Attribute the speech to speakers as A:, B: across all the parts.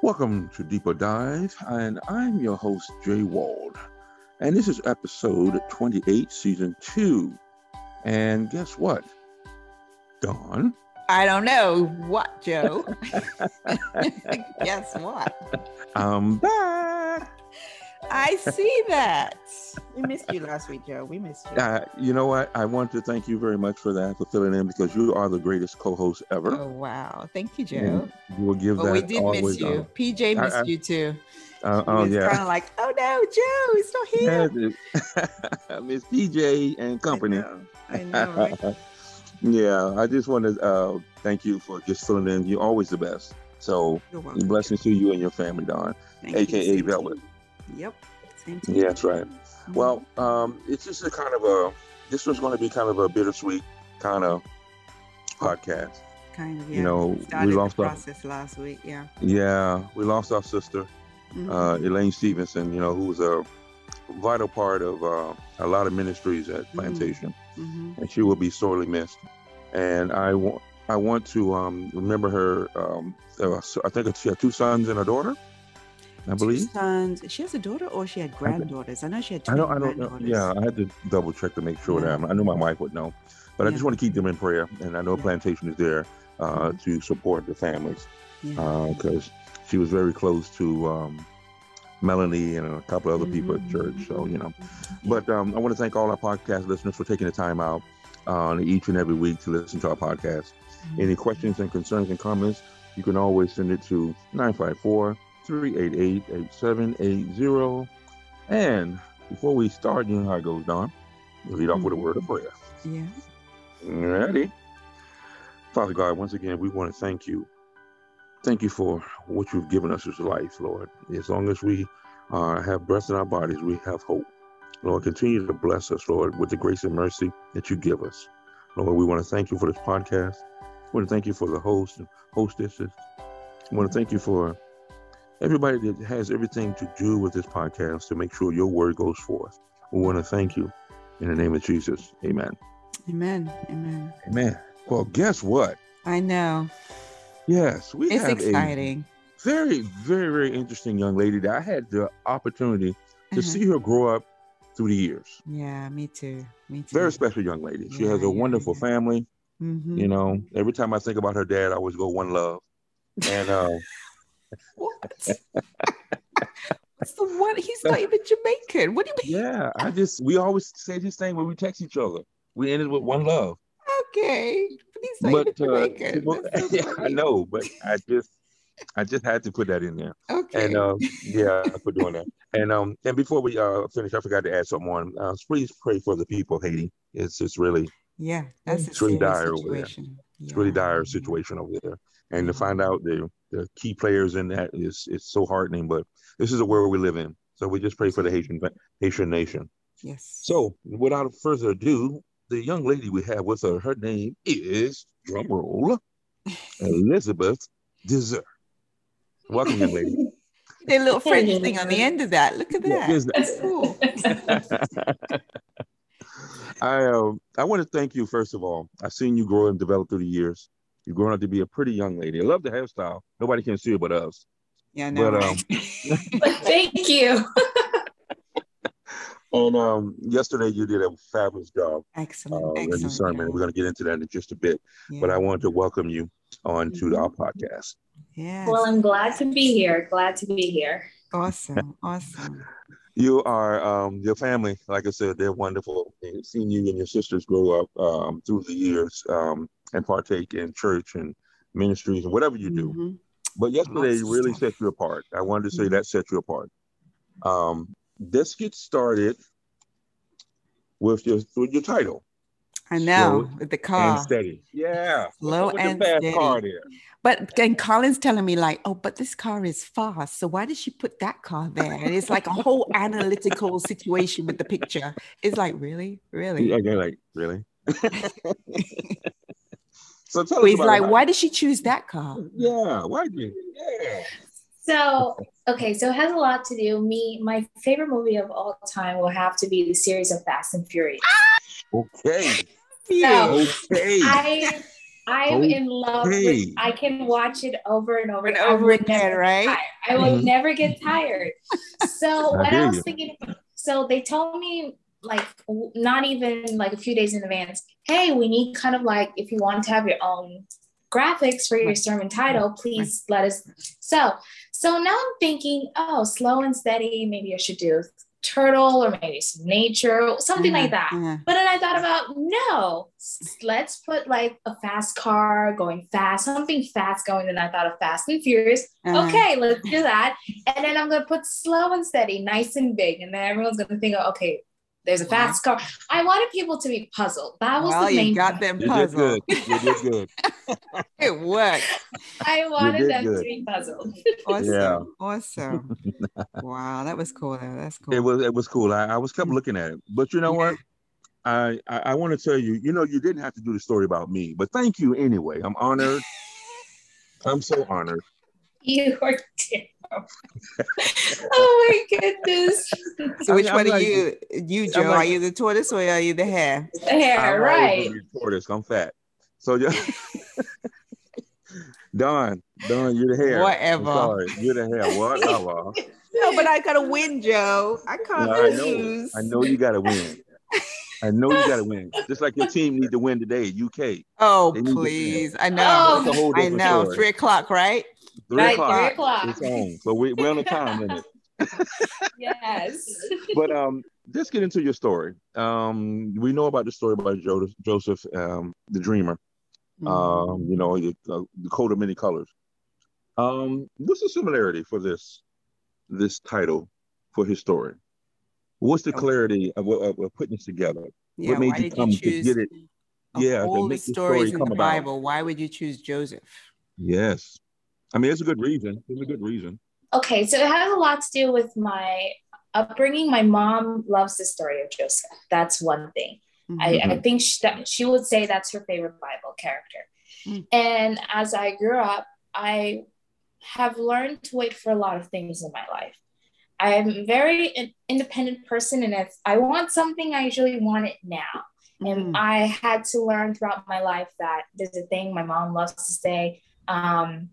A: Welcome to Deeper Dive, and I'm your host, Jay Wald. And this is episode 28, season two. And guess what? Dawn.
B: I don't know what, Joe. Guess what?
A: I'm back.
B: I see that. We missed you last week, Joe. We missed you.
A: Uh, you know what? I want to thank you very much for that, for filling in, because you are the greatest co-host ever.
B: Oh wow! Thank you, Joe.
A: And you will give
B: But
A: that
B: we did miss you.
A: up.
B: PJ missed
A: I-
B: you too.
A: Uh,
B: He
A: oh
B: was
A: yeah.
B: kind of like, oh no, Joe, he's not here.
A: Yeah, Miss PJ and company.
B: I know. I know, right?
A: yeah, I just want to uh, thank you for just filling in. You're always the best. So blessings to you and your family, Don.
B: Thank you.
A: AKA
B: Same to
A: Velvet.
B: Yep. Same.
A: Yeah, that's right.
B: Mhm.
A: Well, um, it's just a kind of a. This was going to be kind of a bittersweet kind of podcast.
B: kind of. Yeah.
A: You know, we
B: the
A: lost our.
B: process last week. Yeah.
A: Yeah, we lost our sister,
B: Mhm.
A: uh, Elaine Stevenson. You know, who was a vital part of uh, a lot of ministries at Plantation.
B: Mhm.
A: and she will be sorely missed. And I want I want to um, remember her. Um, uh, I think she had two sons and a daughter. I believe.
B: sons. She has a daughter, or she had granddaughters. I know she had two
A: I don't. I don't know.
B: granddaughters.
A: Yeah, I had to double check to make sure
B: Yeah.
A: that I know my wife would know, but I just want to keep them in prayer. And I know
B: Yeah.
A: Plantation is there uh,
B: Mhm.
A: to support the families
B: Yeah.
A: because she was very close to um, Melanie and a couple of other people at church. So you know.
B: Mm-hmm.
A: But um, I want to thank all our podcast listeners for taking the time out uh, each and every week to listen to our podcast.
B: Mm-hmm.
A: Any questions and concerns and comments, you can always send it to 954 388 8780. And before we start, you know how it goes, Don. We lead off with a word of prayer.
B: Yeah.
A: Ready? Father God, once again, we want to thank you. Thank you for what you've given us as life, Lord. As long as we uh, have breath in our bodies, we have hope. Lord, continue to bless us, Lord, with the grace and mercy that you give us. Lord, we want to thank you for this podcast. We want to thank you for the host and hostesses. We want to thank you for everybody that has everything to do with this podcast to make sure your word goes forth. We want to thank you in the name of Jesus. Amen.
B: Amen. Amen.
A: Amen. Well, guess what?
B: I know.
A: Yes, we
B: It's
A: have
B: exciting.
A: a very, very, very interesting young lady that I had the opportunity to
B: Uh-huh.
A: see her grow up through the years.
B: Yeah, me too. Me too.
A: Very special young lady. She
B: Yeah,
A: has a
B: yeah,
A: wonderful
B: yeah.
A: family.
B: Mhm.
A: You know, every time I think about her dad, I always go one love. And uh,
B: What? What's the one? He's not even Jamaican. What do you mean?
A: yeah, I just we always say this thing when we text each other. We ended with one love.
B: Okay. But he's not
A: But
B: even
A: uh,
B: Jamaican.
A: well, yeah, I know, but I just I just had to put that in there.
B: Okay.
A: And uh, yeah, for doing that. And um, and before we uh finish, I forgot to add something on. Uh, please pray for the people of Haiti. It's just really
B: yeah, that's a
A: it's really dire over there.
B: situation.
A: it's really dire situation over there. And to find out the the key players in that is it's so heartening. But this is the world we live in. So we just pray for the Haitian Haitian nation.
B: Yes.
A: So without further ado, the young lady we have with her, her name is drum roll, Elizabeth Dessert. Welcome, young lady.
B: the little French thing on the end of that. Look at
A: Yeah,
B: that.
A: isn't
B: That's cool.
A: I um I want to thank you first of all. I've seen you grow and develop through the years. You've grown up to be a pretty young lady. I love the hairstyle. Nobody can see it but us.
B: Yeah, no.
A: But, um,
C: Thank you.
A: And um yesterday you did a fabulous job
B: excellent.
A: uh, in the
B: excellent.
A: sermon. We're gonna get into that in just a bit.
B: yeah.
A: But I wanted to welcome you on to our podcast.
B: Yes.
C: Well, I'm glad to be here. Glad to be here.
B: awesome. Awesome.
A: You are um your family, like I said, they're wonderful. And seeing you and your sisters grow up um through the years um and partake in church and ministries and whatever you do.
B: Mhm.
A: But yesterday really set you apart. I wanted to say
B: Mhm.
A: that set you apart. Um, let's get started with your with your title.
B: I know
A: Slow
B: with the
A: And
B: car.
A: steady. Yeah.
B: Low
A: With
B: and
A: fast
B: steady.
A: car there.
B: But then Colin's telling me like, oh, but this car is fast. So why did she put that car there? And it's like a whole analytical situation with the picture. It's like, really, really.
A: Yeah, you're like, really? so tell
B: So he's like, why did she choose that car?
A: Yeah, why did you? Yeah.
C: So, okay, so it has a lot to do. Me, my favorite movie of all time will have to be the series of Fast and Furious.
A: Okay.
B: Yeah.
A: Okay.
C: I I'm in love with I can watch it over and over
B: And
C: I
B: over again,
C: never
B: right?
C: tired. I will
A: Mhm.
C: never get tired. So
A: I
C: when I was
A: you.
C: thinking, so they told me like not even like a few days in advance, hey, we need kind of like if you want to have your own graphics for your sermon title, please let us. So so now I'm thinking, oh, slow and steady. Maybe I should do turtle or maybe some nature, something like that.
B: Yeah.
C: But then I thought about no, let's put like a fast car going fast, something fast going. And I thought of Fast and Furious.
B: Uh-huh.
C: Okay, let's do that. And then I'm gonna put slow and steady, nice and big. And then everyone's gonna think, okay, there's a fast car. I wanted people to be puzzled. That was
B: Well,
C: the main.
B: you got
C: thing.
B: them
A: You did good.
B: puzzled.
A: You did good.
B: It worked.
C: I wanted
A: did
C: them
A: good.
C: to be puzzled.
B: Awesome.
A: Yeah.
B: Awesome. wow, that was cool. Though. That's cool.
A: It was it was cool. I, I was kept mm. looking at it, but you know what? I I, I want to tell you. You know, you didn't have to do the story about me, but thank you anyway. I'm honored. I'm so honored.
C: You are terrible. oh my goodness.
B: so which
A: I'm
B: one are
A: like-
B: you? You, Joe?
A: like-
B: are you the tortoise or are you the hare?
C: The hare,
A: I'm
C: right?
A: always tortoise. I'm fat. So yeah. Don, Don, you're the hare. I'm
B: Whatever.
A: sorry, you're the hare. Whatever.
B: No, but I gotta win, Joe. I can't
A: No, I know.
B: lose.
A: I know you got to win. I know you got to win. Just like your team need to win today, UK.
B: Oh,
A: They need to win.
B: please. I know.
C: Oh,
A: That's a whole
B: I know.
A: story.
B: Three o'clock, right?
A: Three
C: Right,
A: o'clock.
C: three o'clock.
A: It's on. So we, we're on the time limit.
C: Yes.
A: But um, let's get into your story. Um, we know about the story about Joseph, Joseph um, the dreamer.
B: Mm-hmm.
A: Um, you know, the, uh, the coat of many colors. Um, what's the similarity for this this title for his story? What's the
B: Okay.
A: clarity of, what- of, of putting this together?
B: yeah,
A: what made
B: why
A: you
B: did
A: come
B: you
A: to
B: choose?
A: get it? Yeah,
B: all the
A: make the story
B: stories in
A: come
B: the
A: about.
B: Bible, why would you choose Joseph?
A: Yes, I mean it's a good reason. It's a good reason.
C: Okay, so it has a lot to do with my upbringing. My mom loves the story of Joseph. That's one thing. I,
B: Mm-hmm.
C: I think she, that she would say that's her favorite Bible character.
B: Mm.
C: And as I grew up, I have learned to wait for a lot of things in my life. I'm a very in- independent person, and if I want something, I usually want it now. And
B: Mhm.
C: I had to learn throughout my life that there's a thing my mom loves to say um,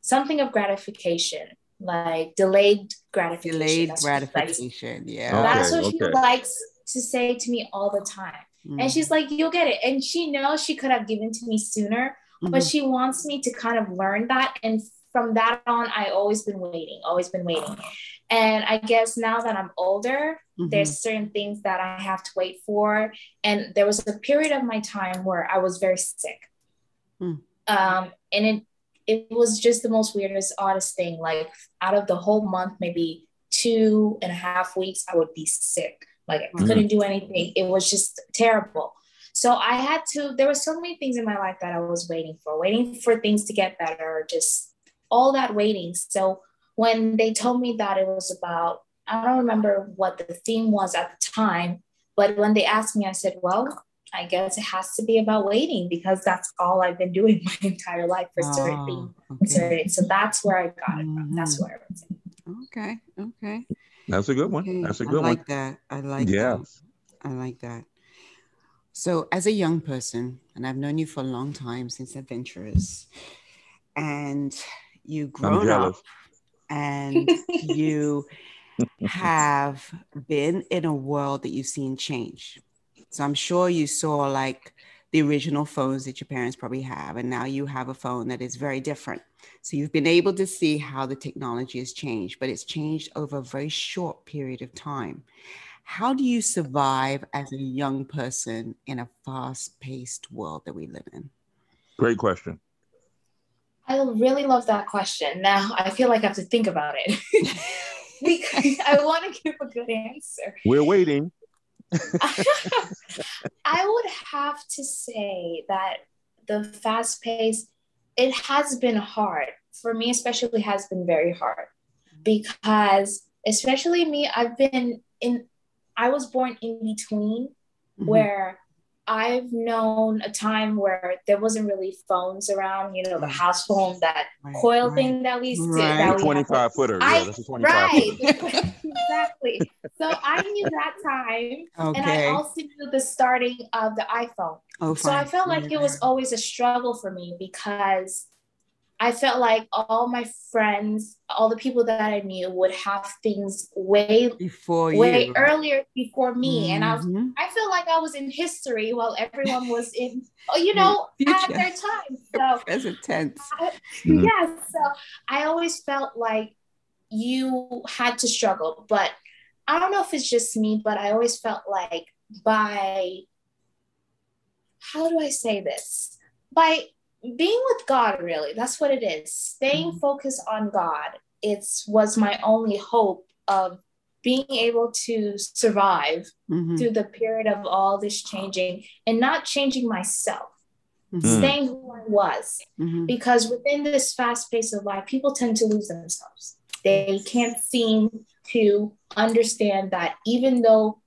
C: something of gratification, like delayed gratification.
B: Delayed
C: That's what she likes-
B: gratification. Yeah.
C: That's
A: Okay,
C: what she likes to say to me all the time.
B: Mm.
C: And she's like, You'll get it. And she knows she could have given to me sooner, but
B: Mhm.
C: she wants me to kind of learn that. And from that on, I always been waiting, always been waiting. And I guess now that I'm older,
B: Mhm.
C: there's certain things that I have to wait for. And there was a period of my time where I was very sick.
B: Hmm.
C: Um, and it it was just the most weirdest, oddest thing. Like out of the whole month, maybe two and a half weeks, I would be sick. Like I
A: Mhm.
C: couldn't do anything. It was just terrible. So I had to, there were so many things in my life that I was waiting for, waiting for things to get better, just all that waiting. So when they told me that it was about, I don't remember what the theme was at the time, but when they asked me, I said, well, I guess it has to be about waiting because that's all I've been doing my entire life for certain
B: Oh,
C: things.
B: okay.
C: certain- So that's where I got it from. That's
B: Mhm.
C: where it was.
B: okay. Okay.
A: That's a good one.
B: Okay.
A: That's a good one.
B: I like
A: one.
B: that. I like
A: Yeah.
B: that. I like that. So, as a young person, and I've known you for a long time since Adventurers, and you've grown up and you have been in a world that you've seen change. So, I'm sure you saw like the original phones that your parents probably have, and now you have a phone that is very different. So, you've been able to see how the technology has changed, but it's changed over a very short period of time. How do you survive as a young person in a fast paced world that we live in?
A: Great question.
C: I really love that question. Now I feel like I have to think about it. because I want to give a good answer.
A: We're waiting.
C: I would have to say that the fast pace, it has been hard. For me, especially, has been very hard because, especially me, I've been in, I was born in between
B: Mhm.
C: where I've known a time where there wasn't really phones around, you know, the house phone, that right, coil right. thing that we used to
A: right.
C: that
A: 25 footer. I, yeah, that's a 25
C: right. exactly. So I knew that time. Okay. And I also knew the starting of the iPhone. Oh, so I felt like it was always a struggle for me because I felt like all my friends, all the people that I knew would have things way
B: before
C: way earlier before me. Mm-hmm. And I was mm-hmm. I feel like I was in history while everyone was in oh, you know, at their time. So
B: present tense.
C: I, mm-hmm. Yes. So I always felt like you had to struggle. But I don't know if it's just me, but I always felt like by how do I say this? By being with God, really, that's what it is. Staying mm-hmm. focused on God. It's was my only hope of being able to survive mm-hmm. through the period of all this changing and not changing myself, mm-hmm. staying who I was. Mm-hmm. Because within this fast pace of life, people tend to lose themselves. They can't seem to understand that even though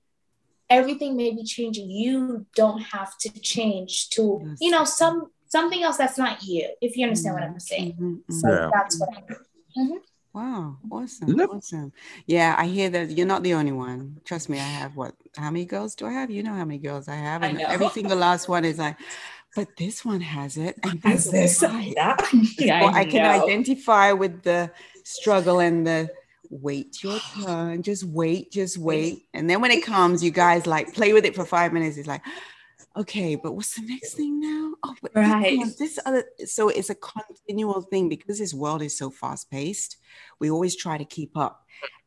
C: everything may be changing, you don't have to change to, yes. you know, some something else that's not you, if you understand mm-hmm. what I'm saying. Mm-hmm. mm-hmm. So yeah. that's what I'm mm-hmm.
B: Wow, awesome. Yep. Awesome. Yeah, I hear that you're not the only one. Trust me, I have what how many girls do I have? You know how many girls I have. And I every single last one is like, but this one has it. And this, this yeah, well, I, I can identify with the struggle and the wait your turn, just wait, just wait. And then when it comes, you guys like play with it for five minutes. It's like, okay, but what's the next thing now? Oh, but right. This, this other, so it's a continual thing because this world is so fast paced. We always try to keep up.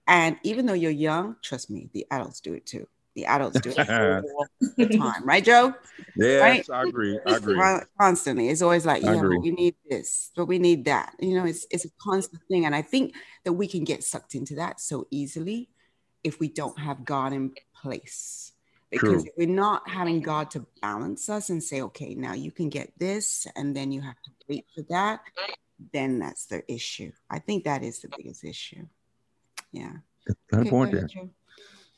B: And even though you're young, trust me, the adults do it too. The adults do it all the time, right, Joe?
A: Yes, right? I agree. I agree.
B: Constantly, it's always like, yeah, but we need this, but we need that. You know, it's it's a constant thing, and I think that we can get sucked into that so easily if we don't have God in place because True. we're not having God to balance us and say, okay, now you can get this, and then you have to wait for that, then that's the issue. I think that is the biggest issue. Yeah.
A: Good okay, point there.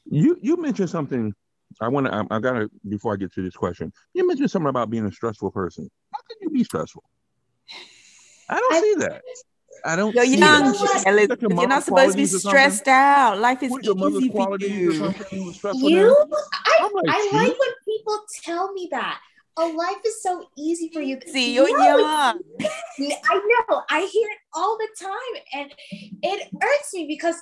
A: You you mentioned something. I want to. I, I, gotta before I get to this question. You mentioned something about being a stressful person. How can you be stressful? I don't I, see that. I don't.
B: You're young, Ellis, you're not supposed to be stressed out. Life is easy for you.
C: You, I, like, I like when people tell me that. Oh, life is so easy for you.
B: See, you're no, young.
C: I know. I hear it all the time, and it irks me because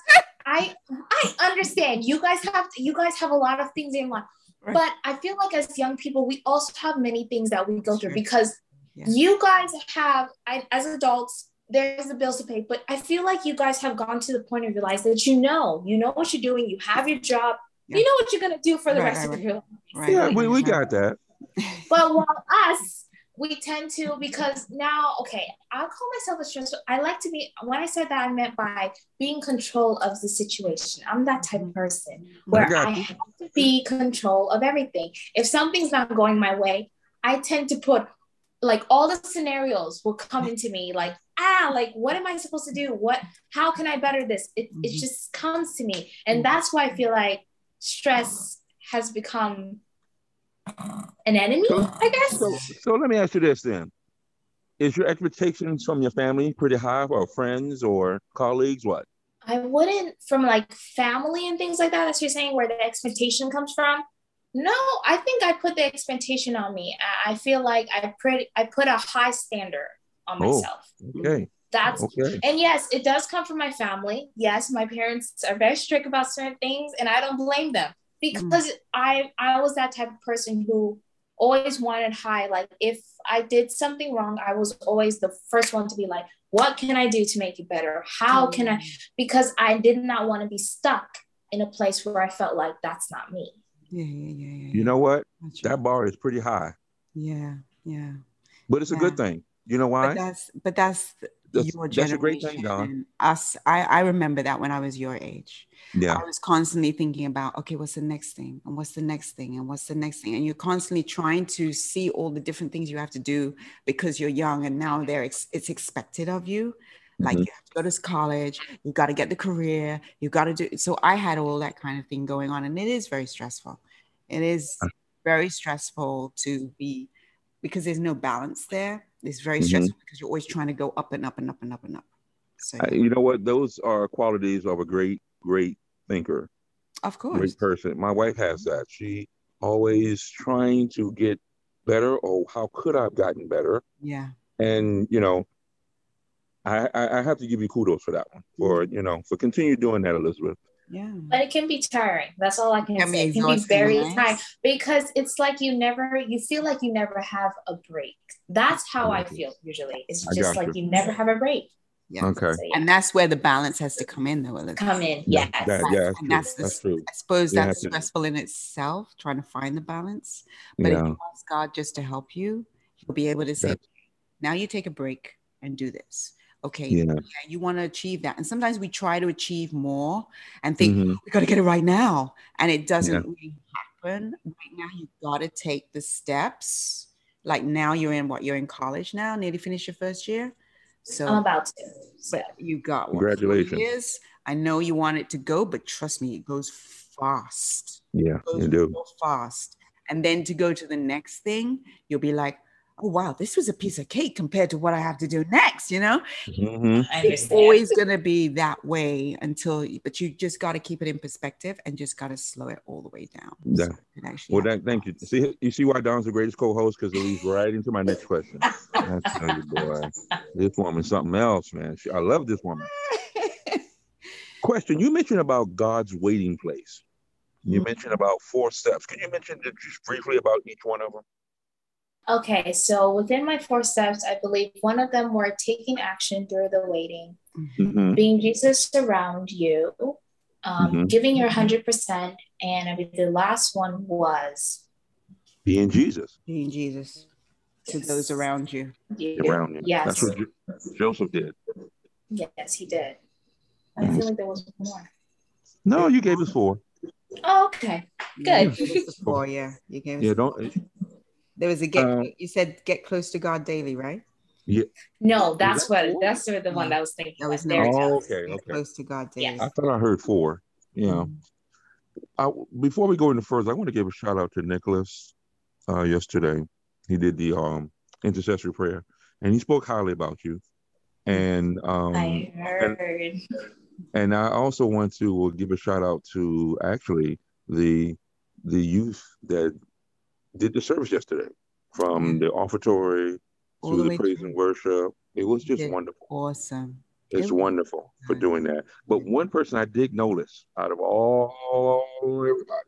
C: I I understand you guys have you guys have a lot of things in life, right. but I feel like as young people, we also have many things that we go through because yeah. you guys have I, as adults there's the bills to pay. But I feel like you guys have gone to the point of your lives that you know, you know what you're doing, you have your job, yeah. you know what you're gonna do for the right, rest right, of your life.
A: Right. Yeah, we, we got that.
C: but while us, we tend to because now, okay, I'll call myself a stressful. I like to be when I said that I meant by being control of the situation. I'm that type of person where I, I have to be control of everything. If something's not going my way, I tend to put like all the scenarios will come into me like ah like what am i supposed to do what how can i better this it, mm-hmm. it just comes to me and mm-hmm. that's why i feel like stress has become an enemy so, i guess
A: so, so let me ask you this then is your expectations from your family pretty high or friends or colleagues what
C: i wouldn't from like family and things like that as you're saying where the expectation comes from no, I think I put the expectation on me. I feel like I put I put a high standard on oh, myself.
A: Okay.
C: That's okay. and yes, it does come from my family. Yes, my parents are very strict about certain things, and I don't blame them because mm. I I was that type of person who always wanted high. Like if I did something wrong, I was always the first one to be like, what can I do to make it better? How can I? Mm. Because I did not want to be stuck in a place where I felt like that's not me.
B: Yeah, yeah, yeah, yeah.
A: You know what? That bar is pretty high.
B: Yeah, yeah.
A: But it's
B: yeah.
A: a good thing. You know why?
B: But that's but that's, that's your generation. That's a great thing, Don. Us, I, I remember that when I was your age. Yeah. I was constantly thinking about, okay, what's the next thing? And what's the next thing? And what's the next thing? And you're constantly trying to see all the different things you have to do because you're young and now there it's expected of you. Like mm-hmm. you have to go to college, you got to get the career, you got to do. So I had all that kind of thing going on, and it is very stressful. It is. very stressful to be because there's no balance there. It's very
A: Mhm.
B: stressful because you're always trying to go up and up and up and up and up. So,
A: I- you know what? Those are qualities of a great, great thinker,
B: of course.
A: great person. My wife has that. She always trying to get better. Oh, how could I have gotten better?
B: Yeah.
A: And you know, I, I I have to give you kudos for that one. For you know, for continue doing that, Elizabeth.
B: Yeah.
C: But it can be tiring. That's all I can
B: Can
C: say. It can be very
B: right?
C: tiring because it's like you never, you feel like you never have a break. That's how
A: I
C: I feel usually. It's
A: I
C: just like
A: you.
C: you never have a break.
B: Yeah.
A: Okay.
C: So, yeah.
B: And that's where the balance has to come in, though, Elizabeth.
C: Come in.
A: Yeah,
C: Yes.
A: that- yeah, that's
B: And
A: true.
B: that's the-
A: That's true.
B: I suppose
A: You
B: that's
A: have to-
B: stressful in itself, trying to find the balance. But if you ask God just to help you, He'll be able to say,
A: That's-
B: now you take a break and do this. Okay.
A: Yeah.
B: yeah, you want to achieve that. And sometimes we try to achieve more and think,
A: Mhm.
B: we got to get it right now. And it doesn't
A: Yeah.
B: really happen. Right now, you got to take the steps. Like now you're in what? You're in college now, nearly finished your first year. So,
C: I'm about to. So,
B: but you got what,
A: Congratulations.
B: years. I know you want it to go, but trust me, it goes fast.
A: Yeah,
B: It goes
A: you do.
B: fast. And then to go to the next thing, you'll be like, oh wow, this was a piece of cake compared to what I have to do next, you know?
A: hmm
B: It's always gonna be that way until but you just gotta keep it in perspective and just gotta slow it all the way down.
A: Yeah.
B: So
A: Well, that, thank you. See, you see why Don's the greatest co-host because it leads right into my next question. I tell you, boy, this woman's something else, man. She, I love this woman. Question: You mentioned about God's waiting place. You
B: Mhm.
A: mentioned about four steps. Can you mention just briefly about each one of them?
C: Okay, so within my four steps, I believe one of them were taking action through the waiting,
A: Mm-hmm.
C: being Jesus around you, um,
A: Mhm.
C: giving your 100%. And I believe the last one was
A: Being Jesus
B: being Jesus to those around you.
C: you.
A: around you.
C: Yes.
A: That's what Joseph did.
C: Yes, he did. I feel like there was more.
A: No, you gave us four.
C: Oh, okay. Good.
B: you gave us the four, yeah. You gave us
A: Yeah,
B: the
A: don't.
B: Four. there was a get
A: Uh,
B: you said get close to God daily, right? Yeah.
C: No, that's
A: that
C: what
A: four?
C: that's the, the one that I was thinking.
B: That was
C: of. There we.
A: Oh, okay,
B: Get
A: okay.
B: close to God daily.
C: Yes.
A: I thought I heard four. Yeah.
B: Mhm.
A: I, before we go into first, I want to give a shout out to Nicholas. Uh, yesterday, he did the um intercessory prayer, and he spoke highly about you. And um,
C: I heard.
A: and I also want to give a shout out to actually the the youth that did the service yesterday, from the offertory
B: All
A: to
B: the
A: the, praise
B: through.
A: and worship. It was just
B: did.
A: wonderful.
B: Awesome.
A: It's
B: It-
A: wonderful for doing that. But one person I did notice out of all everybody,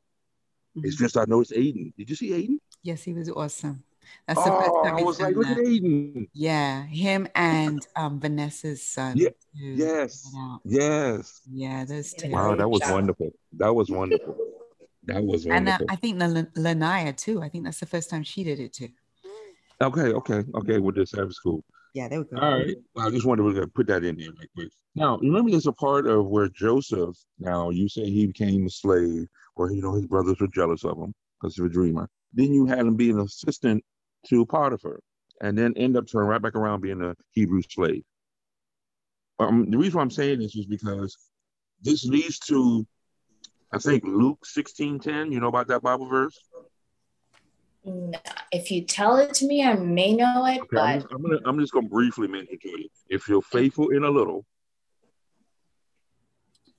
A: it's
B: Mhm.
A: just I noticed Aiden. Did you see Aiden?
B: Yes, he was awesome. That's the first
A: Oh,
B: time
A: I was like, look at. Aiden.
B: Yeah, him and um Vanessa's son.
A: Yeah. Yes, yes.
B: Yeah, those two.
C: Yeah,
A: Wow, that was wonderful. That was wonderful. That was
B: And uh. I think Lan- Lanaya too. I think that's the first time she did it too.
A: Okay, okay, okay. With the Sabbath school.
B: Yeah, they were good.
A: All right. Well, I just wanted to put that in there right quick. Now, remember, there's a part of where Joseph. Now, you say he became a slave, or you know his brothers were jealous of him because of a dreamer. Then you had him be an assistant to Potiphar, and then end up turning right back around being a Hebrew slave. Um, the reason why I'm saying this is because this leads to, I think Luke sixteen ten. You know about that Bible verse?
C: No, if you tell it to me, I may know it,
A: Okay, I'm just, I'm gonna I'm just gonna briefly mention to you. If you're faithful in a little,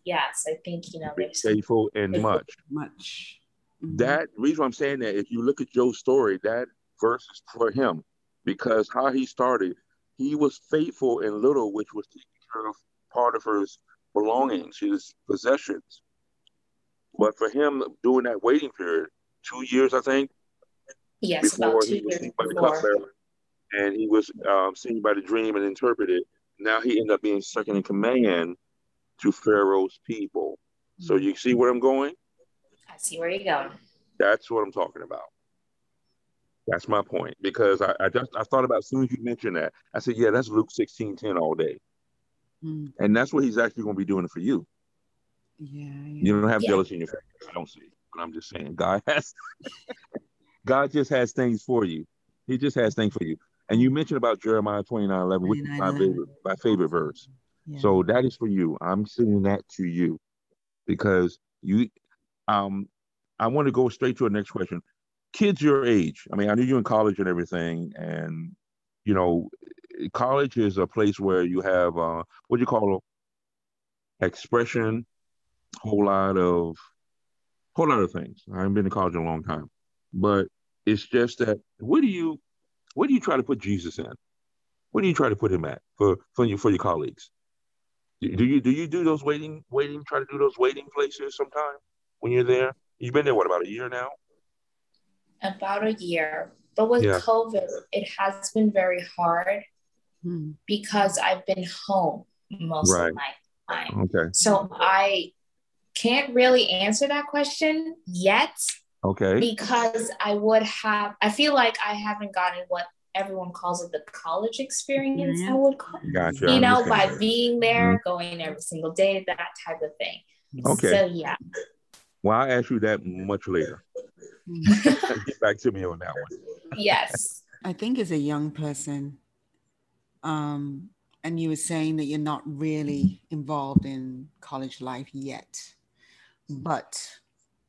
C: yes, I think you know
A: be faithful in much.
B: Much. Mhm.
A: That reason why I'm saying that, if you look at Joe's story, that verse is for him because how he started, he was faithful in little, which was taking care of Potiphar's belongings, his possessions. But for him, during that waiting period, two years, I think,
C: yes,
A: before
C: about two
A: he was
C: years
A: seen by the cupbearer, and he was um, seen by the dream and interpreted. Now he ended up being second in command to Pharaoh's people. So you see where I'm going?
C: I see where you're going.
A: That's what I'm talking about. That's my point. Because I, I just I thought about as soon as you mentioned that, I said, yeah, that's Luke 16, 10 all day.
B: Mm,
A: And that's what he's actually going to be doing for you.
B: Yeah, yeah.
A: You don't have
C: Yeah.
A: jealousy in your face. I don't see. But I'm just saying, God has God just has things for you. He just has things for you. And you mentioned about Jeremiah 29, 11, which is my
B: 29:11.
A: favorite, my favorite verse.
B: yeah.
A: So that is for you. I'm sending that to you because you um I want to go straight to the next question. kids your age. I mean, I knew you in college and everything, and you know, college is a place where you have uh, what do you call it? expression, whole lot of whole lot of things. I haven't been to college in a long time, but it's just that where do you where do you try to put Jesus in? Where do you try to put him at for for your for your colleagues? Do you do you do those waiting waiting try to do those waiting places sometime when you're there? You've been there what about a year now?
C: About a year, but with yeah. COVID, it has been very hard hmm. because I've been home most right. of my time.
A: Okay.
C: So I can't really answer that question yet.
A: Okay.
C: Because I would have, I feel like I haven't gotten what everyone calls it the college experience, mm-hmm. I would call it.
A: Gotcha.
C: You know, by being there, mm-hmm. going every single day, that type of thing.
A: Okay.
C: So, yeah.
A: Well, I'll ask you that much later. Get back to me on that one.
C: Yes.
B: I think as a young person, um, and you were saying that you're not really involved in college life yet, but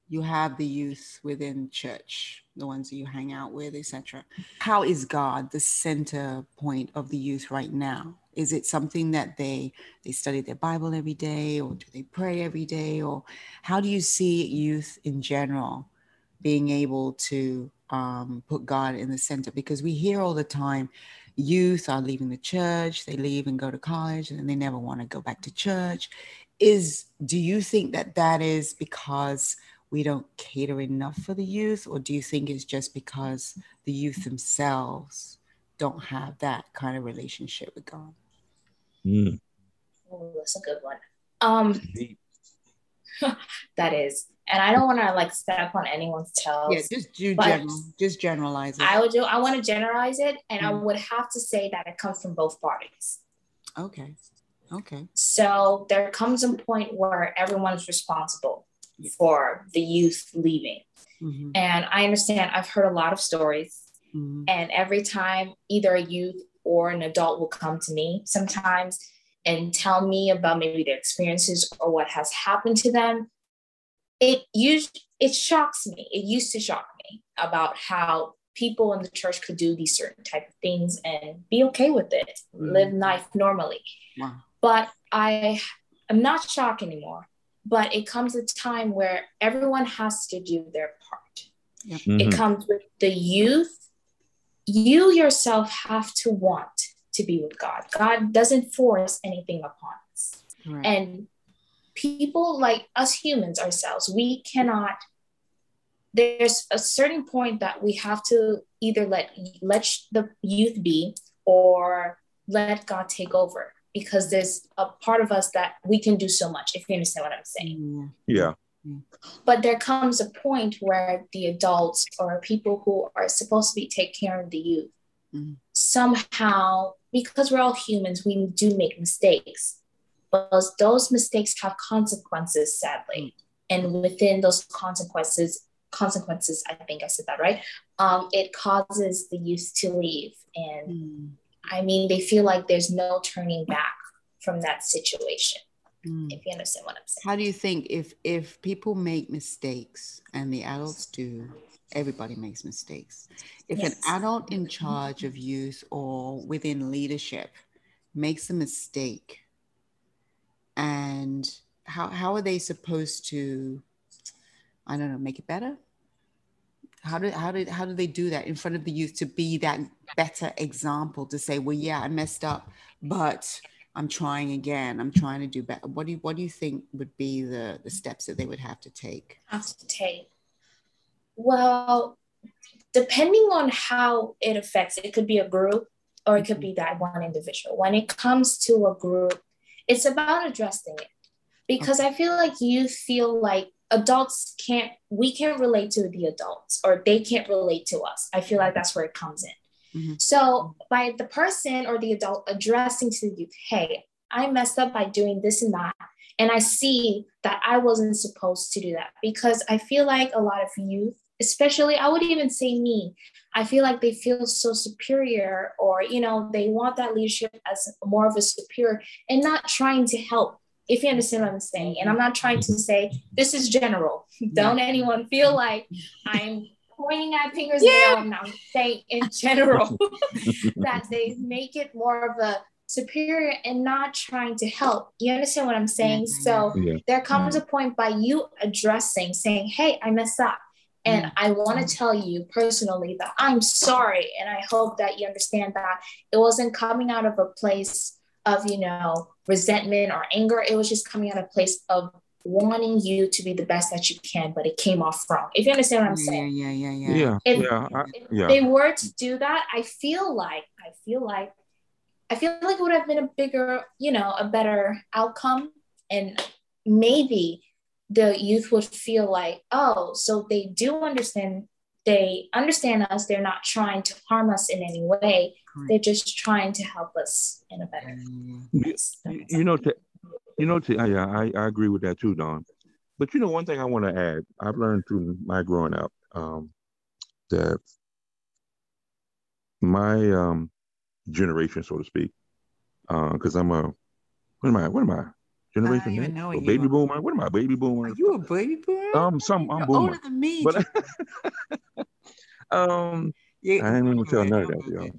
B: you have the youth within church, the ones that you hang out with, etc. How is God the center point of the youth right now? Is it something that they they study their Bible every day, or do they pray every day, or how do you see youth in general being able to um, put God in the center? Because we hear all the time, youth are leaving the church, they leave and go to college, and they never want to go back to church. Is do you think that that is because we don't cater enough for the youth, or do you think it's just because the youth themselves don't have that kind of relationship with God?
A: Mm.
C: Oh, that's a good one. Um, that is, and I don't want to like step on anyone's toes.
B: Yeah, just do general, just generalize it.
C: I would do. I want to generalize it, and mm. I would have to say that it comes from both parties.
B: Okay. Okay.
C: So there comes a point where everyone's responsible for the youth leaving. Mm-hmm. And I understand, I've heard a lot of stories. Mm-hmm. And every time either a youth or an adult will come to me sometimes and tell me about maybe their experiences or what has happened to them, it used it shocks me. It used to shock me about how people in the church could do these certain type of things and be okay with it, mm-hmm. live life normally. Wow. But I am not shocked anymore but it comes a time where everyone has to do their part. Yep. Mm-hmm. It comes with the youth. You yourself have to want to be with God. God doesn't force anything upon us. Right. And people like us humans ourselves, we cannot there's a certain point that we have to either let let the youth be or let God take over because there's a part of us that we can do so much, if you understand what I'm saying.
A: Yeah.
C: But there comes a point where the adults or people who are supposed to be take care of the youth mm-hmm. somehow, because we're all humans, we do make mistakes. But those mistakes have consequences, sadly. Mm-hmm. And within those consequences, consequences, I think I said that right. Um, it causes the youth to leave and mm I mean, they feel like there's no turning back from that situation. Mm. If you understand what I'm saying.
B: How do you think if if people make mistakes and the adults do, everybody makes mistakes. If yes. an adult in charge of youth or within leadership makes a mistake, and how how are they supposed to, I don't know, make it better? How did how did how do they do that in front of the youth to be that better example to say well yeah i messed up but i'm trying again. I'm trying to do better. What do you what do you think would be the the steps that they would have to take?
C: Have to take. Well depending on how it affects it could be a group or it could be that one individual. When it comes to a group it's about addressing it. Because okay. i feel like you feel like adults can't we can't relate to the adults or they can't relate to us i feel like that's where it comes in mm-hmm. so by the person or the adult addressing to the youth hey i messed up by doing this and that and i see that i wasn't supposed to do that because i feel like a lot of youth especially i would even say me i feel like they feel so superior or you know they want that leadership as more of a superior and not trying to help if you understand what I'm saying. And I'm not trying to say this is general. Don't anyone feel like I'm pointing at fingers yeah. I'm not saying in general that they make it more of a superior and not trying to help. You understand what I'm saying? So yeah. there comes a point by you addressing, saying, Hey, I messed up. And. I want to tell you personally that I'm sorry. And I hope that you understand that it wasn't coming out of a place of, you know, resentment or anger. It was just coming out of a place of wanting you to be the best that you can, but it came off wrong. If you understand what I'm saying.
B: Yeah, yeah, yeah,
A: yeah. Yeah.
C: If,
A: yeah, I,
C: if they were to do that, I feel like, I feel like, I feel like it would have been a bigger, you know, a better outcome. And maybe the youth would feel like, oh, so they do understand, they understand us. They're not trying to harm us in any way. They're just trying to help us in a better.
A: You, you know, to you know, to, yeah, I, I agree with that too, Don. But you know, one thing I want to add, I've learned through my growing up um, that my um, generation, so to speak, because uh, I'm a what am I? What am I? Generation I know baby boomer. What am I? Baby boomer.
B: Are you a baby boomer?
A: Um, some I'm You're boomer. older
B: than me.
A: But um, yeah, I didn't even tell none of that, y'all.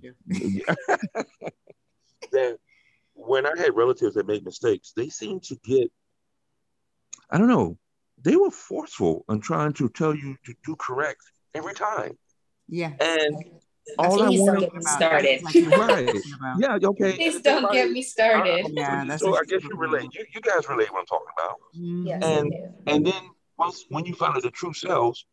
A: that when I had relatives that made mistakes, they seemed to get, I don't know, they were forceful in trying to tell you to do correct every time.
B: Yeah.
A: And all I want to
C: get started.
A: right. yeah. Okay.
C: Please don't get me started. Uh,
A: yeah. That's so I guess you relate. You, you guys relate what I'm talking about.
C: Mm-hmm. Yes,
A: and and then once when you find out the true selves,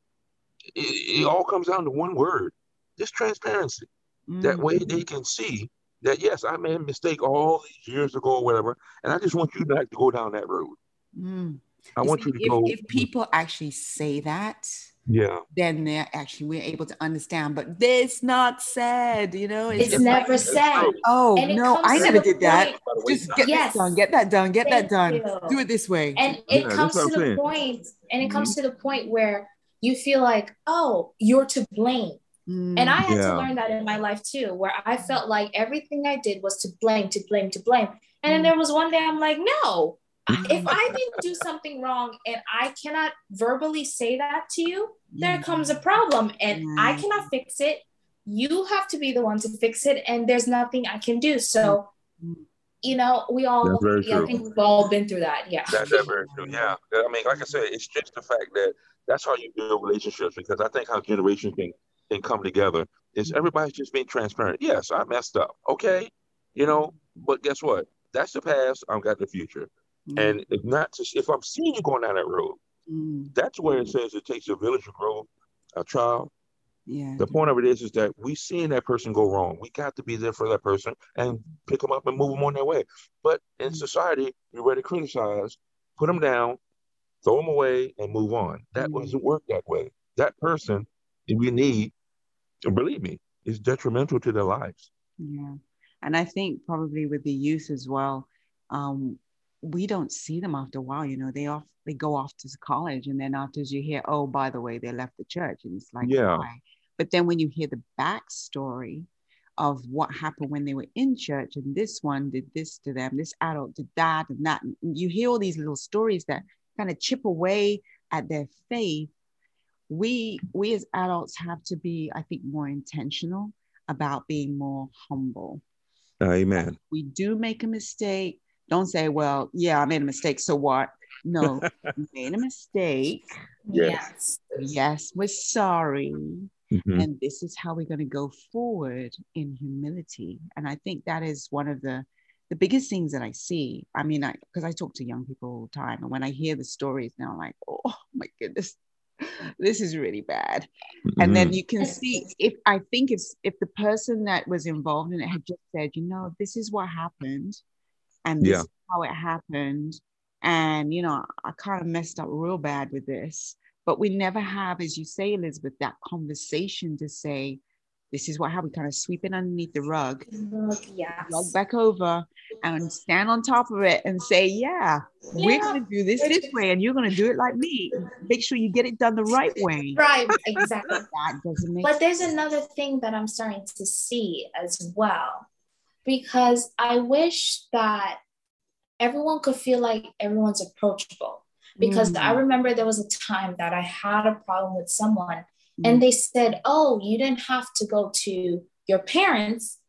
A: it, it all comes down to one word: just transparency. Mm-hmm. That way they can see that yes, I made a mistake all these years ago or whatever, and I just want you not to go down that road. Mm. I want you to
B: if,
A: go.
B: If people actually say that,
A: yeah,
B: then they're actually we're able to understand. But it's not said, you know.
C: It's, it's never like, said.
B: Oh no, I never did that. Just get yes. that done. Get that done. Get Thank that done. You. Do it this way.
C: And it yeah, comes to the saying. point, and it comes mm-hmm. to the point where you feel like, oh, you're to blame Mm, and I had yeah. to learn that in my life too, where I felt like everything I did was to blame, to blame, to blame. And then mm. there was one day I'm like, no, if I didn't do something wrong and I cannot verbally say that to you, there comes a problem and I cannot fix it. You have to be the one to fix it, and there's nothing I can do. So, mm. you know, we all, yeah, I think we've all been through that. Yeah.
A: That's, that's very true. Yeah. I mean, like I said, it's just the fact that that's how you build relationships because I think how generations can and come together is mm-hmm. everybody's just being transparent. Yes, I messed up. Okay. You know, but guess what? That's the past. I've got the future. Mm-hmm. And if not to, if I'm seeing you going down that road, mm-hmm. that's where it says it takes a village to grow a child.
B: Yeah.
A: The point of it is, is that we seeing that person go wrong. We got to be there for that person and pick them up and move them on their way. But in mm-hmm. society, you're ready to criticize, put them down, throw them away, and move on. That mm-hmm. doesn't work that way. That person we need believe me, is detrimental to their lives.
B: Yeah. And I think probably with the youth as well, um, we don't see them after a while. You know, they off they go off to college, and then afterwards you hear, oh, by the way, they left the church, and it's like,
A: yeah.
B: Why? But then when you hear the backstory of what happened when they were in church, and this one did this to them, this adult did that and that, and you hear all these little stories that kind of chip away at their faith we we as adults have to be i think more intentional about being more humble.
A: Amen.
B: We do make a mistake. Don't say well yeah i made a mistake so what? No made a mistake.
C: Yes.
B: Yes we're sorry. Mm-hmm. and this is how we're going to go forward in humility. And i think that is one of the the biggest things that i see. I mean i because i talk to young people all the time and when i hear the stories now I'm like oh my goodness this is really bad mm-hmm. and then mm-hmm. you can see if i think if if the person that was involved in it had just said you know this is what happened and this yeah. is how it happened and you know i kind of messed up real bad with this but we never have as you say elizabeth that conversation to say this is what how we kind of sweep it underneath the rug,
C: yeah,
B: rug back over, and stand on top of it and say, yeah, yeah. we're going to do this this way, and you're going to do it like me. Make sure you get it done the right way.
C: Right, exactly.
B: that doesn't make.
C: But there's another thing that I'm starting to see as well, because I wish that everyone could feel like everyone's approachable. Because mm. I remember there was a time that I had a problem with someone and they said, "Oh, you didn't have to go to your parents.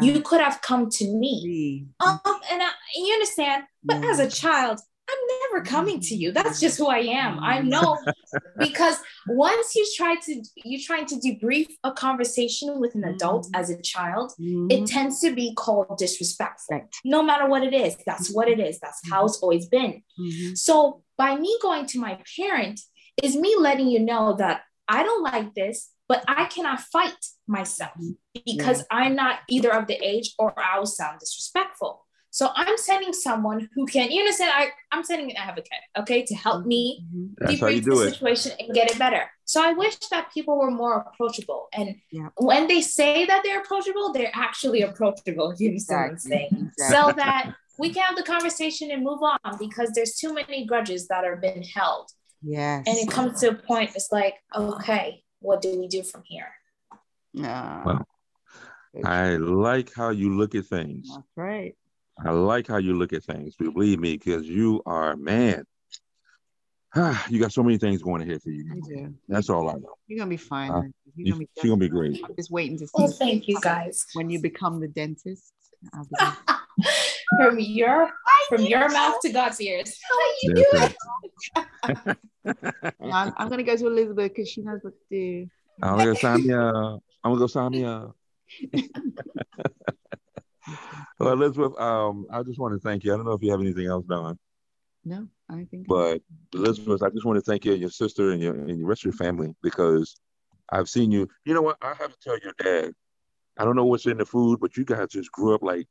C: You
B: Uh,
C: could have come to me." Um, and I, you understand, but as a child, I'm never coming to you. That's just who I am. I know because once you try to you trying to debrief a conversation with an adult
B: Mhm.
C: as a child,
B: Mhm.
C: it tends to be called disrespectful.
B: Right.
C: No matter what it is, that's what it is. That's how it's always been.
B: Mhm.
C: So by me going to my parent is me letting you know that I don't like this, but I cannot fight myself because I'm not either of the age or I will sound disrespectful. So I'm sending someone who can, you understand, I, I'm sending an advocate, okay, to help me
B: Mhm.
A: That's
C: debrief the
A: it.
C: situation and get it better. So I wish that people were more approachable. And
B: Yeah.
C: when they say that they're approachable, they're actually approachable. You understand what I'm
B: Exactly.
C: saying? So that we can have the conversation and move on because there's too many grudges that are being held.
B: Yes.
C: And it comes to a point, it's like, okay, what do we do from here?
B: Yeah.
A: Well, I like how you look at things.
B: That's right.
A: I like how you look at things. Believe me, because you are man. you got so many things going ahead for you.
B: I do.
A: That's all I know.
B: You're gonna be fine.
A: Uh,
B: You're
A: You-
B: gonna be
A: She's gonna be great.
B: I'm just waiting to see
C: Well, thank you guys.
B: when you become the dentist. I'll be
C: From your from your mouth to God's ears. How you
A: That's
C: doing?
A: it.
B: I'm, I'm gonna go to Elizabeth because she knows what to do.
A: I'm gonna go sign me up. I'm gonna go sign me up. well, Elizabeth, um, I just want to thank you. I don't know if you have anything else done,
B: No, I think.
A: but Elizabeth, I just want to thank you and your sister and your and the rest of your family because I've seen you. You know what? I have to tell your dad. I don't know what's in the food, but you guys just grew up like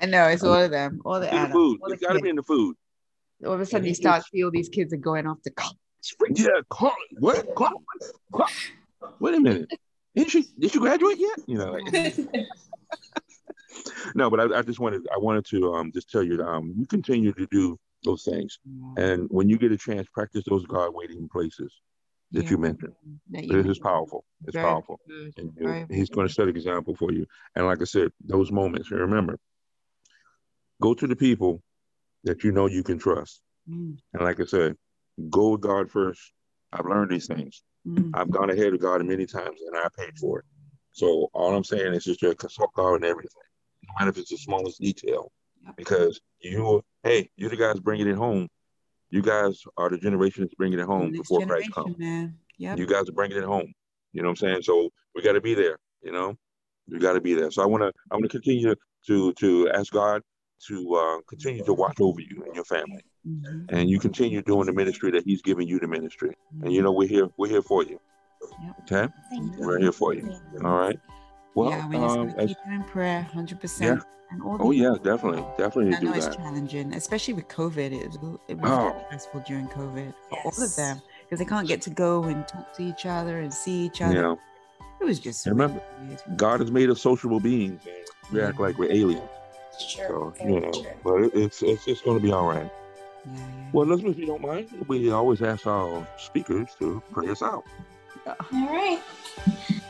B: I know it's all of them, all the adults,
A: food.
B: all the
A: It's got to be in the food.
B: All of a sudden, you start to see all these kids are going off to college.
A: Yeah, Carl, what? Carl, Carl, wait a minute. Did she did you graduate yet? You know, like, no, but I, I just wanted I wanted to um just tell you that um you continue to do those things, and when you get a chance, practice those God waiting places that
B: Yeah.
A: you mentioned.
B: That
A: It
B: you
A: is powerful. It's
B: Very
A: powerful,
B: good.
A: and you- He's going to set an example for you. And like I said, those moments. Remember, go to the people that you know you can trust.
B: Mm,
A: And like I said, go with God first. I've learned these things.
B: mm.
A: I've gone ahead of God many times and I paid for it. So all I'm saying is just to consult God and everything, no matter if it's the smallest detail,
B: Yep.
A: because you, hey, you're the guys bringing it home. You guys are the generation that's bringing it home
B: Next
A: before Christ comes.
B: man. Yep.
A: You guys are bringing it home. You know what I'm saying? So we got to be there. You know, we got to be there. So I want to, I want to continue to to ask God to uh, continue to watch over you and your family,
B: Mhm.
A: and you continue doing the ministry that He's giving you the ministry. And you know we're here, we're here for you.
B: Yep.
A: Okay.
C: Thank you.
A: We're here for you. All right. Well,
B: yeah, we're just
A: um,
B: gonna
A: as-
B: keep you in prayer, hundred percent. And all
A: oh
B: the-
A: yeah, definitely, definitely
B: I
A: do
B: know it's
A: that.
B: challenging, especially with COVID. It was it was
A: Oh.
B: stressful during COVID for all of them because they can't get to go and talk to each other and see each other.
A: You know,
B: It was just
A: remember,
B: weird.
A: God has made us sociable beings, and we act like we're aliens.
C: Sure.
A: So
C: very
A: you know,
C: true.
A: but it, it's it's it's going to be all right.
B: Yeah, yeah.
A: Well, Elizabeth, if you don't mind, we always ask our speakers to pray us out. Uh-huh.
C: All right.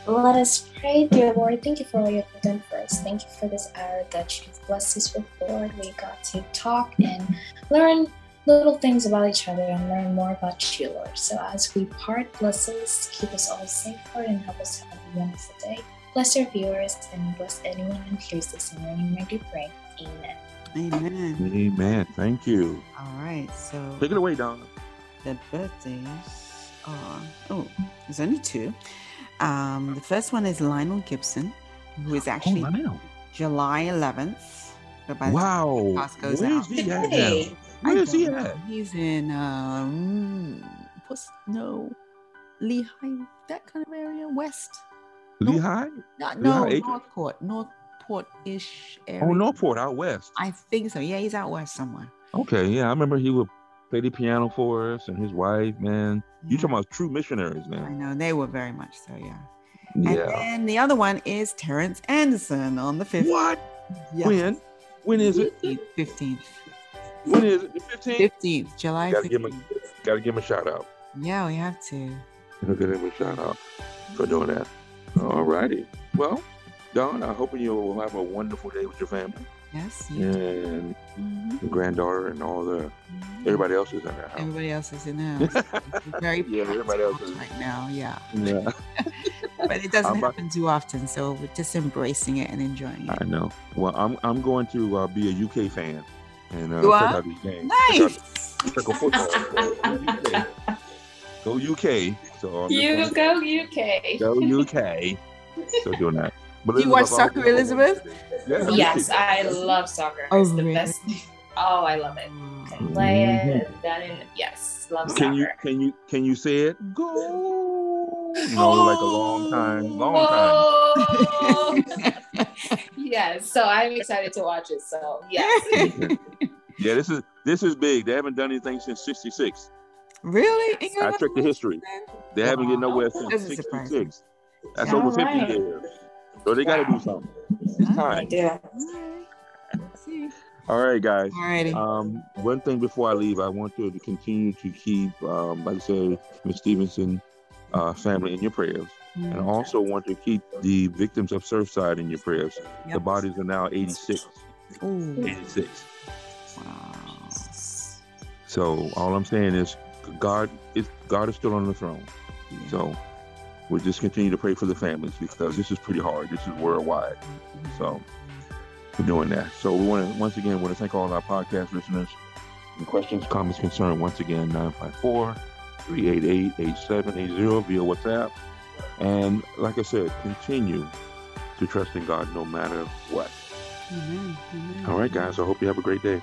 C: Let us pray, dear Lord. Thank you for all you've done for us. Thank you for this hour that you've blessed us with, Lord. We got to talk and learn little things about each other and learn more about you, Lord. So as we part, bless us, keep us all safe, Lord, and help us have a wonderful day. Bless our viewers and bless anyone who hears this in your name. I do pray. Amen.
B: Amen.
A: Amen. Thank you.
B: All right, so
A: Take it away, Donna.
B: the birthdays are oh, there's only two. Um, the first one is Lionel Gibson, who is actually
A: wow.
B: July 11th. So by the time
A: Wow.
B: podcast goes
A: Where's
B: out.
A: he at
C: Hey.
A: now?
B: I
A: Where's he at?
B: He's in um, what's no, Lehigh, that kind of area, west.
A: Lehigh?
B: No,
A: Lehigh
B: no,
A: Acres?
B: Northport, Northport-ish oh, area.
A: Oh, Northport, out west.
B: I think so. Yeah, he's out west somewhere.
A: Okay, yeah, I remember he would play the piano for us and his wife, man. You talking about true missionaries, man.
B: I know they were very much so. Yeah. And
A: Yeah.
B: then the other one is Terrence Anderson on the 15th.
A: What?
B: Yeah.
A: When? When is it?
B: 15th.
A: When is it? The 15th?
B: 15th, July
A: Gotta give him a, gotta give him a shout out.
B: Yeah, we have to.
A: Give him a shout out for doing that. All righty. Well, Don, I hope you will have a wonderful day with your family
B: Yes. You
A: and
B: Mhm,
A: your granddaughter and all the
B: mhm.
A: Everybody else is in their house.
B: Everybody else is in the house. Very
A: Yeah, everybody else is.
B: right now. Yeah,
A: Yeah,
B: but it doesn't
A: I'm about-
B: happen too often, so we're just embracing it and enjoying it.
A: I know. Well, I'm I'm going to uh, be a UK fan and uh, check out these games. Check out-
B: Nice.
A: check out football. Go UK. So I'm
C: You
A: gonna-
C: go UK.
A: Go UK. So doing that. But
B: Do you watch
A: Elizabeth,
B: soccer, Elizabeth?
A: Yeah,
C: Yes, I love soccer.
B: Oh,
C: it's the
B: really?
C: best. Oh, I love it. Can mm-hmm. play it. Done it. Yes, love
A: Can you
C: soccer.
A: can you can you say it? Go. No, like a long time, oh! long time.
C: time. yes, so I'm excited to watch it. So yes,
A: Yeah, this is this is big. They haven't done anything since '66.
B: Really?
A: I checked the history. They haven't get nowhere since
B: Doesn't
A: '66. That's
C: All
A: over 50
C: right.
A: years. So they got to do something. It's
C: I
A: time.
C: do.
B: Let's see.
A: All right, guys.
B: Alrighty.
A: Um, one thing before I leave, I want you to continue to keep, um, like I said, Miss Stevenson uh, family in your prayers, and I also want to keep the victims of Surfside in your prayers. The bodies are now 86.
B: Ooh.
A: 86.
B: Wow.
A: So all I'm saying is, God is God is still on the throne.
B: Yeah.
A: So we just continue to pray for the families because this is pretty hard. This is worldwide. So we're doing that. So we want to once again want to thank all our podcast listeners. Any questions, comments, concern, once again, 954-388-8780 via WhatsApp. And like I said, continue to trust in God no matter what.
B: Amen. Amen.
A: All right, guys. I hope you have a great day.